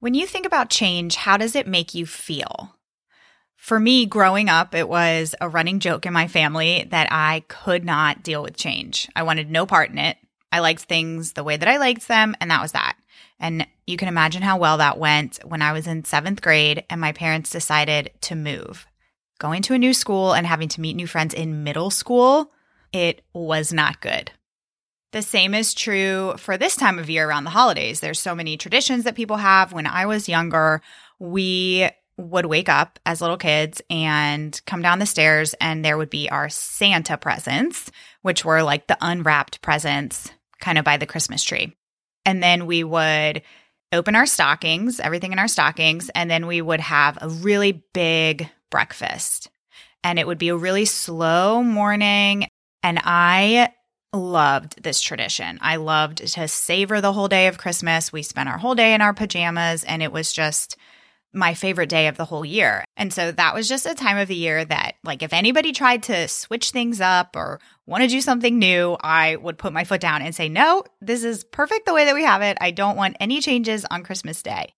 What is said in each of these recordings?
When you think about change, how does it make you feel? For me, growing up, it was a running joke in my family that I could not deal with change. I wanted no part in it. I liked things the way that I liked them, and that was that. And you can imagine how well that went when I was in seventh grade and my parents decided to move. Going to a new school and having to meet new friends in middle school, it was not good. The same is true for this time of year around the holidays. There's so many traditions that people have. When I was younger, we would wake up as little kids and come down the stairs, and there would be our Santa presents, which were like the unwrapped presents kind of by the Christmas tree. And then we would open our stockings, everything in our stockings, and then we would have a really big breakfast. And it would be a really slow morning. And I loved this tradition. I loved to savor the whole day of Christmas. We spent our whole day in our pajamas, and it was just my favorite day of the whole year. And so that was just a time of the year that, like, if anybody tried to switch things up or want to do something new, I would put my foot down and say, no, this is perfect the way that we have it. I don't want any changes on Christmas Day.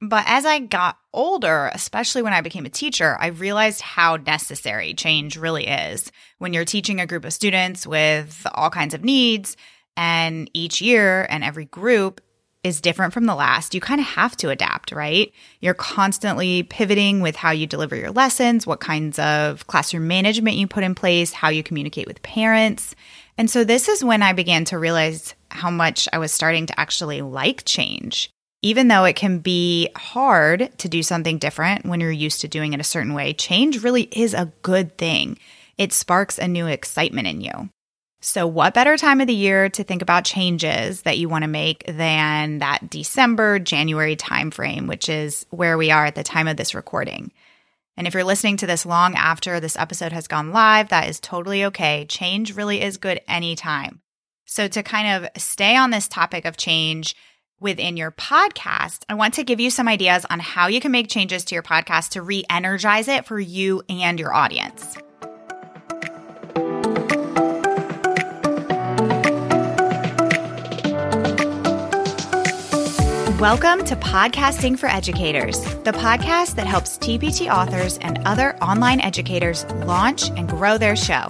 But as I got older, especially when I became a teacher, I realized how necessary change really is when you're teaching a group of students with all kinds of needs. And each year and every group is different from the last. You kind of have to adapt, right? You're constantly pivoting with how you deliver your lessons, what kinds of classroom management you put in place, how you communicate with parents. And so this is when I began to realize how much I was starting to actually like change even though it can be hard to do something different when you're used to doing it a certain way, change really is a good thing. It sparks a new excitement in you. So, what better time of the year to think about changes that you want to make than that December, January timeframe, which is where we are at the time of this recording? And if you're listening to this long after this episode has gone live, that is totally okay. Change really is good anytime. So, to kind of stay on this topic of change, within your podcast, I want to give you some ideas on how you can make changes to your podcast to re energize it for you and your audience. Welcome to Podcasting for Educators, the podcast that helps TPT authors and other online educators launch and grow their show.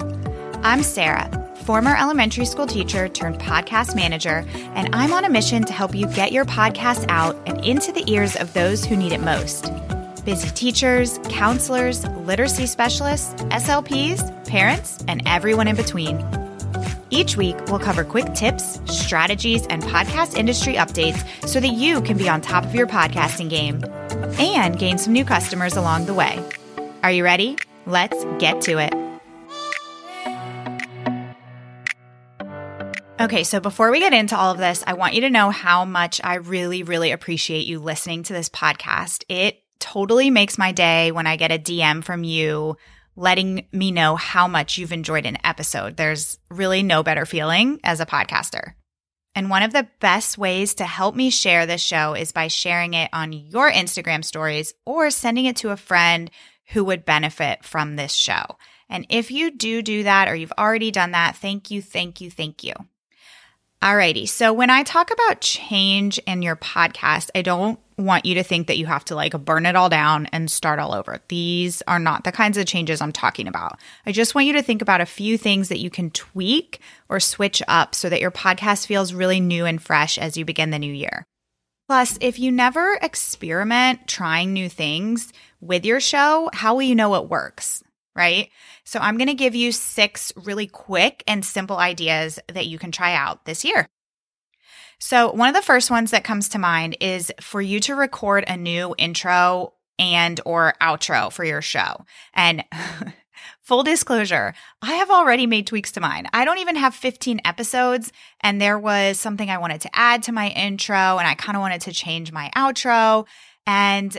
I'm Sarah former elementary school teacher turned podcast manager, and I'm on a mission to help you get your podcast out and into the ears of those who need it most busy teachers, counselors, literacy specialists, SLPs, parents, and everyone in between. Each week, we'll cover quick tips, strategies, and podcast industry updates so that you can be on top of your podcasting game and gain some new customers along the way. Are you ready? Let's get to it. Okay, so before we get into all of this, I want you to know how much I really, really appreciate you listening to this podcast. It totally makes my day when I get a DM from you letting me know how much you've enjoyed an episode. There's really no better feeling as a podcaster. And one of the best ways to help me share this show is by sharing it on your Instagram stories or sending it to a friend who would benefit from this show. And if you do do that or you've already done that, thank you, thank you, thank you. Alrighty. So when I talk about change in your podcast, I don't want you to think that you have to like burn it all down and start all over. These are not the kinds of changes I'm talking about. I just want you to think about a few things that you can tweak or switch up so that your podcast feels really new and fresh as you begin the new year. Plus, if you never experiment trying new things with your show, how will you know what works? Right? So I'm going to give you six really quick and simple ideas that you can try out this year. So, one of the first ones that comes to mind is for you to record a new intro and or outro for your show. And full disclosure, I have already made tweaks to mine. I don't even have 15 episodes and there was something I wanted to add to my intro and I kind of wanted to change my outro and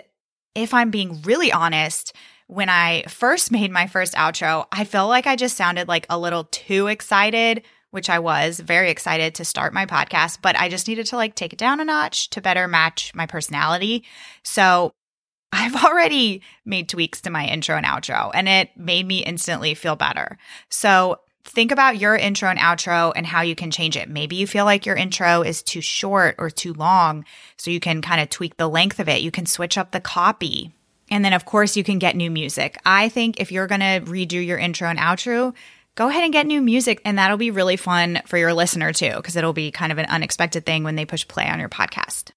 if I'm being really honest, when I first made my first outro, I felt like I just sounded like a little too excited, which I was very excited to start my podcast, but I just needed to like take it down a notch to better match my personality. So I've already made tweaks to my intro and outro, and it made me instantly feel better. So think about your intro and outro and how you can change it. Maybe you feel like your intro is too short or too long, so you can kind of tweak the length of it. You can switch up the copy. And then, of course, you can get new music. I think if you're going to redo your intro and outro, go ahead and get new music. And that'll be really fun for your listener too, because it'll be kind of an unexpected thing when they push play on your podcast.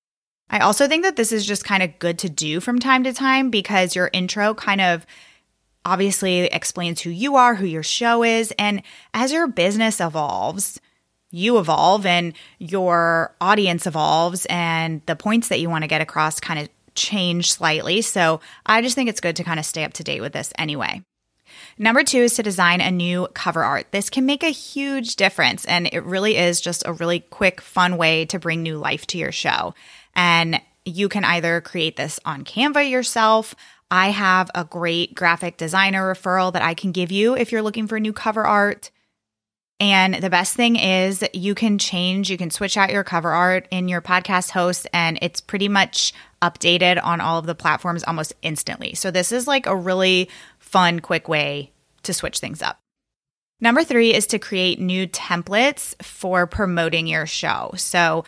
I also think that this is just kind of good to do from time to time because your intro kind of obviously explains who you are, who your show is. And as your business evolves, you evolve and your audience evolves, and the points that you want to get across kind of change slightly. So I just think it's good to kind of stay up to date with this anyway. Number two is to design a new cover art. This can make a huge difference, and it really is just a really quick, fun way to bring new life to your show. And you can either create this on Canva yourself. I have a great graphic designer referral that I can give you if you're looking for new cover art. And the best thing is you can change, you can switch out your cover art in your podcast host, and it's pretty much updated on all of the platforms almost instantly. So, this is like a really fun, quick way to switch things up. Number three is to create new templates for promoting your show. So,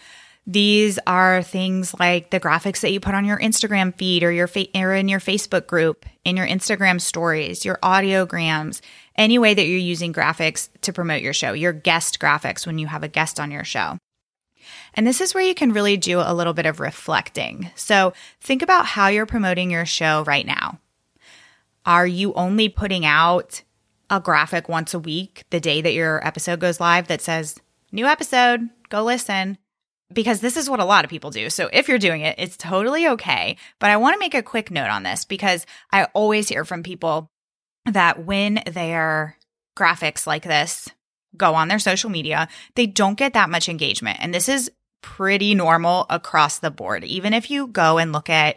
these are things like the graphics that you put on your Instagram feed or your fa- or in your Facebook group, in your Instagram stories, your audiograms, any way that you're using graphics to promote your show, your guest graphics when you have a guest on your show. And this is where you can really do a little bit of reflecting. So, think about how you're promoting your show right now. Are you only putting out a graphic once a week the day that your episode goes live that says, new episode, go listen? Because this is what a lot of people do. So if you're doing it, it's totally okay. But I want to make a quick note on this because I always hear from people that when their graphics like this go on their social media, they don't get that much engagement. And this is pretty normal across the board. Even if you go and look at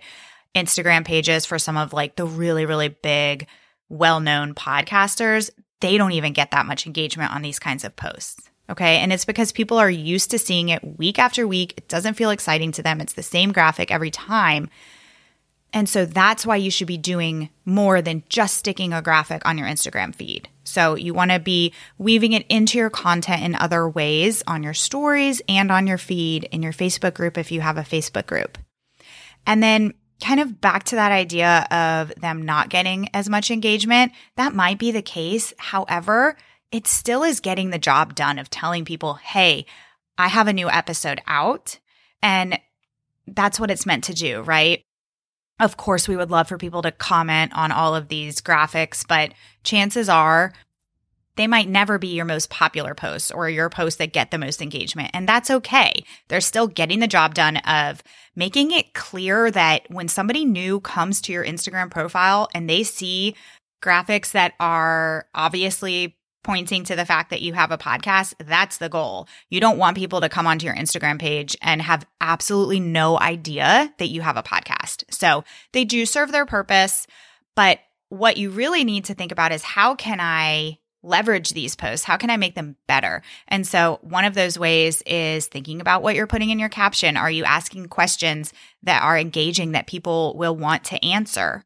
Instagram pages for some of like the really, really big, well known podcasters, they don't even get that much engagement on these kinds of posts. Okay. And it's because people are used to seeing it week after week. It doesn't feel exciting to them. It's the same graphic every time. And so that's why you should be doing more than just sticking a graphic on your Instagram feed. So you want to be weaving it into your content in other ways on your stories and on your feed in your Facebook group if you have a Facebook group. And then kind of back to that idea of them not getting as much engagement, that might be the case. However, it still is getting the job done of telling people, hey, I have a new episode out. And that's what it's meant to do, right? Of course, we would love for people to comment on all of these graphics, but chances are they might never be your most popular posts or your posts that get the most engagement. And that's okay. They're still getting the job done of making it clear that when somebody new comes to your Instagram profile and they see graphics that are obviously pointing to the fact that you have a podcast, that's the goal. You don't want people to come onto your Instagram page and have absolutely no idea that you have a podcast. So they do serve their purpose, but what you really need to think about is how can I leverage these posts? How can I make them better? And so one of those ways is thinking about what you're putting in your caption. Are you asking questions that are engaging that people will want to answer?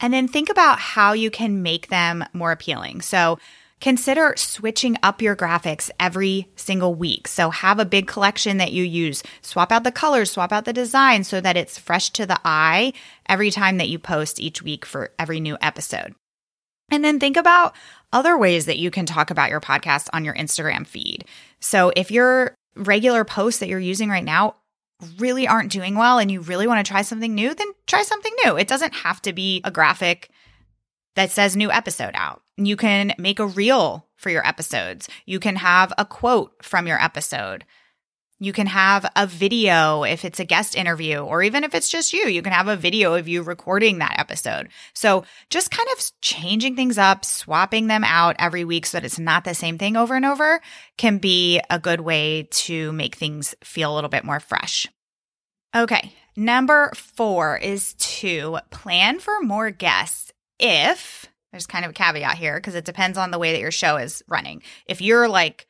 And then think about how you can make them more appealing. So Consider switching up your graphics every single week. So have a big collection that you use. Swap out the colors, swap out the design so that it's fresh to the eye every time that you post each week for every new episode. And then think about other ways that you can talk about your podcast on your Instagram feed. So if your regular posts that you're using right now really aren't doing well and you really want to try something new, then try something new. It doesn't have to be a graphic that says new episode out. You can make a reel for your episodes. You can have a quote from your episode. You can have a video if it's a guest interview, or even if it's just you, you can have a video of you recording that episode. So just kind of changing things up, swapping them out every week so that it's not the same thing over and over can be a good way to make things feel a little bit more fresh. Okay. Number four is to plan for more guests if there's kind of a caveat here because it depends on the way that your show is running. If you're like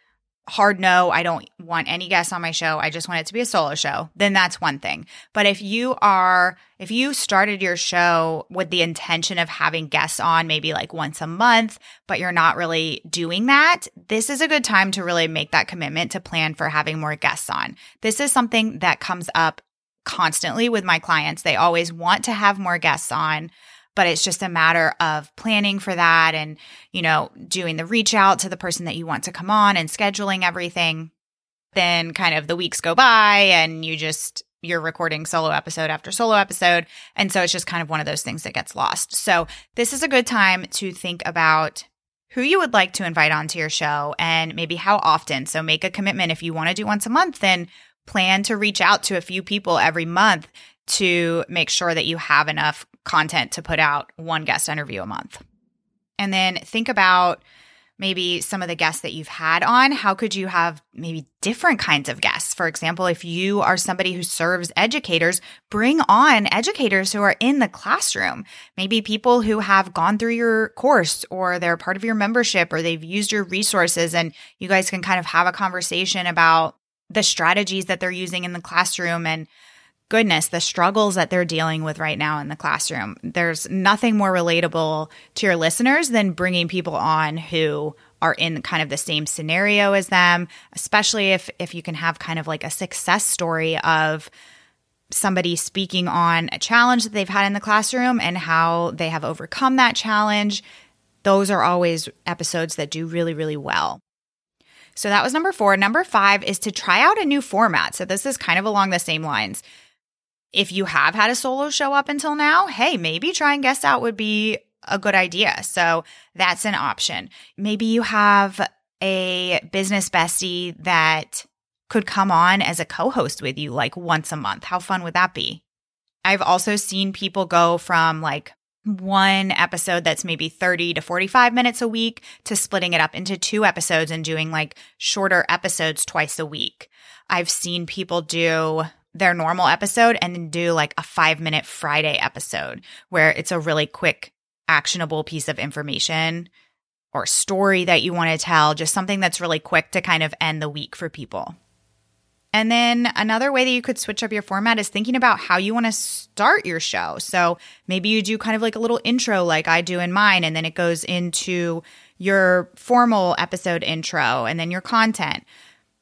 hard no, I don't want any guests on my show. I just want it to be a solo show, then that's one thing. But if you are, if you started your show with the intention of having guests on maybe like once a month, but you're not really doing that, this is a good time to really make that commitment to plan for having more guests on. This is something that comes up constantly with my clients. They always want to have more guests on but it's just a matter of planning for that and, you know, doing the reach out to the person that you want to come on and scheduling everything. Then kind of the weeks go by and you just, you're recording solo episode after solo episode. And so it's just kind of one of those things that gets lost. So this is a good time to think about who you would like to invite onto your show and maybe how often. So make a commitment. If you want to do once a month, then plan to reach out to a few people every month to make sure that you have enough content to put out one guest interview a month. And then think about maybe some of the guests that you've had on. How could you have maybe different kinds of guests? For example, if you are somebody who serves educators, bring on educators who are in the classroom. Maybe people who have gone through your course or they're part of your membership or they've used your resources and you guys can kind of have a conversation about the strategies that they're using in the classroom and goodness, the struggles that they're dealing with right now in the classroom. There's nothing more relatable to your listeners than bringing people on who are in kind of the same scenario as them, especially if if you can have kind of like a success story of somebody speaking on a challenge that they've had in the classroom and how they have overcome that challenge. Those are always episodes that do really, really well. So that was number four. Number five is to try out a new format. So this is kind of along the same lines. If you have had a solo show up until now, hey, maybe trying guests out would be a good idea. So that's an option. Maybe you have a business bestie that could come on as a co host with you like once a month. How fun would that be? I've also seen people go from like one episode that's maybe 30 to 45 minutes a week to splitting it up into two episodes and doing like shorter episodes twice a week. I've seen people do their normal episode and then do like a five minute Friday episode where it's a really quick, actionable piece of information or story that you want to tell, just something that's really quick to kind of end the week for people. And then another way that you could switch up your format is thinking about how you want to start your show. So maybe you do kind of like a little intro, like I do in mine, and then it goes into your formal episode intro and then your content.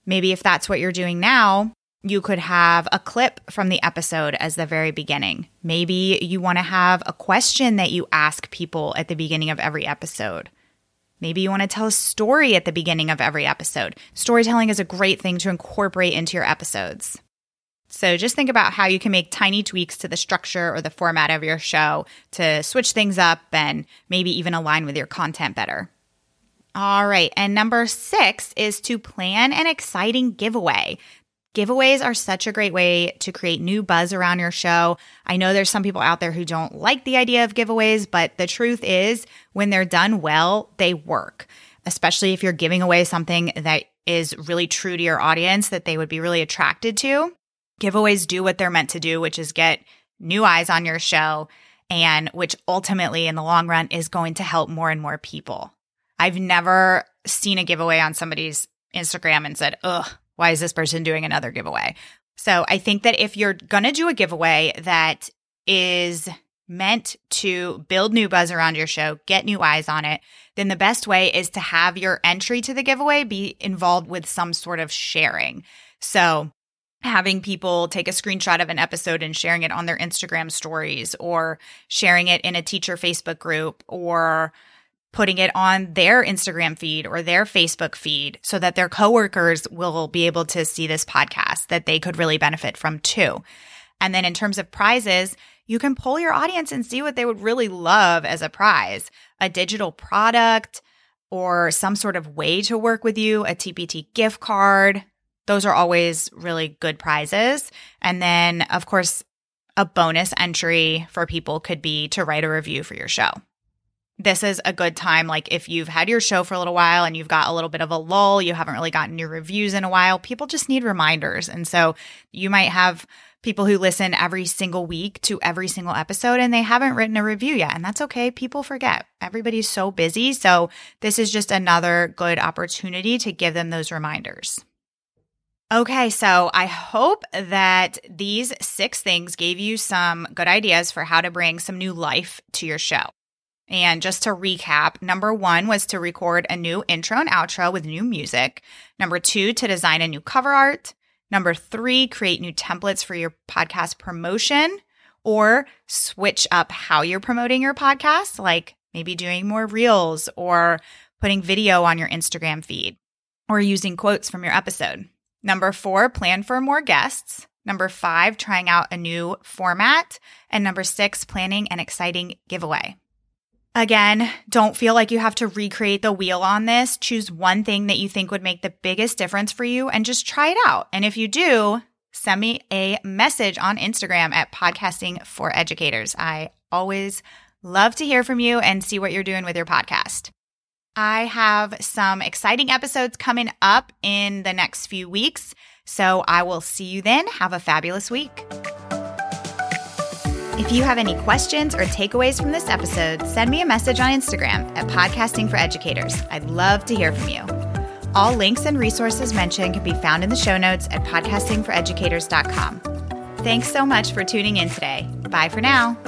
Maybe if that's what you're doing now, you could have a clip from the episode as the very beginning. Maybe you want to have a question that you ask people at the beginning of every episode. Maybe you want to tell a story at the beginning of every episode. Storytelling is a great thing to incorporate into your episodes. So just think about how you can make tiny tweaks to the structure or the format of your show to switch things up and maybe even align with your content better. All right. And number six is to plan an exciting giveaway. Giveaways are such a great way to create new buzz around your show. I know there's some people out there who don't like the idea of giveaways, but the truth is, when they're done well, they work, especially if you're giving away something that is really true to your audience that they would be really attracted to. Giveaways do what they're meant to do, which is get new eyes on your show, and which ultimately, in the long run, is going to help more and more people. I've never seen a giveaway on somebody's Instagram and said, ugh, why is this person doing another giveaway? So I think that if you're going to do a giveaway that is meant to build new buzz around your show, get new eyes on it, then the best way is to have your entry to the giveaway be involved with some sort of sharing. So having people take a screenshot of an episode and sharing it on their Instagram stories or sharing it in a teacher Facebook group or putting it on their Instagram feed or their Facebook feed so that their coworkers will be able to see this podcast that they could really benefit from too. And then in terms of prizes, you can pull your audience and see what they would really love as a prize a digital product or some sort of way to work with you, a TPT gift card. Those are always really good prizes. And then, of course, a bonus entry for people could be to write a review for your show this is a good time. Like if you've had your show for a little while and you've got a little bit of a lull, you haven't really gotten your reviews in a while, people just need reminders. And so you might have people who listen every single week to every single episode and they haven't written a review yet. And that's okay. People forget. Everybody's so busy. So this is just another good opportunity to give them those reminders. Okay, so I hope that these six things gave you some good ideas for how to bring some new life to your show. And just to recap, number one was to record a new intro and outro with new music. Number two, to design a new cover art. Number three, create new templates for your podcast promotion or switch up how you're promoting your podcast, like maybe doing more reels or putting video on your Instagram feed or using quotes from your episode. Number four, plan for more guests. Number five, trying out a new format. And number six, planning an exciting giveaway. Again, don't feel like you have to recreate the wheel on this. Choose one thing that you think would make the biggest difference for you and just try it out. And if you do, send me a message on Instagram at podcasting for educators. I always love to hear from you and see what you're doing with your podcast. I have some exciting episodes coming up in the next few weeks. So I will see you then. Have a fabulous week. If you have any questions or takeaways from this episode, send me a message on Instagram at Podcasting for Educators. I'd love to hear from you. All links and resources mentioned can be found in the show notes at podcastingforeducators.com. Thanks so much for tuning in today. Bye for now.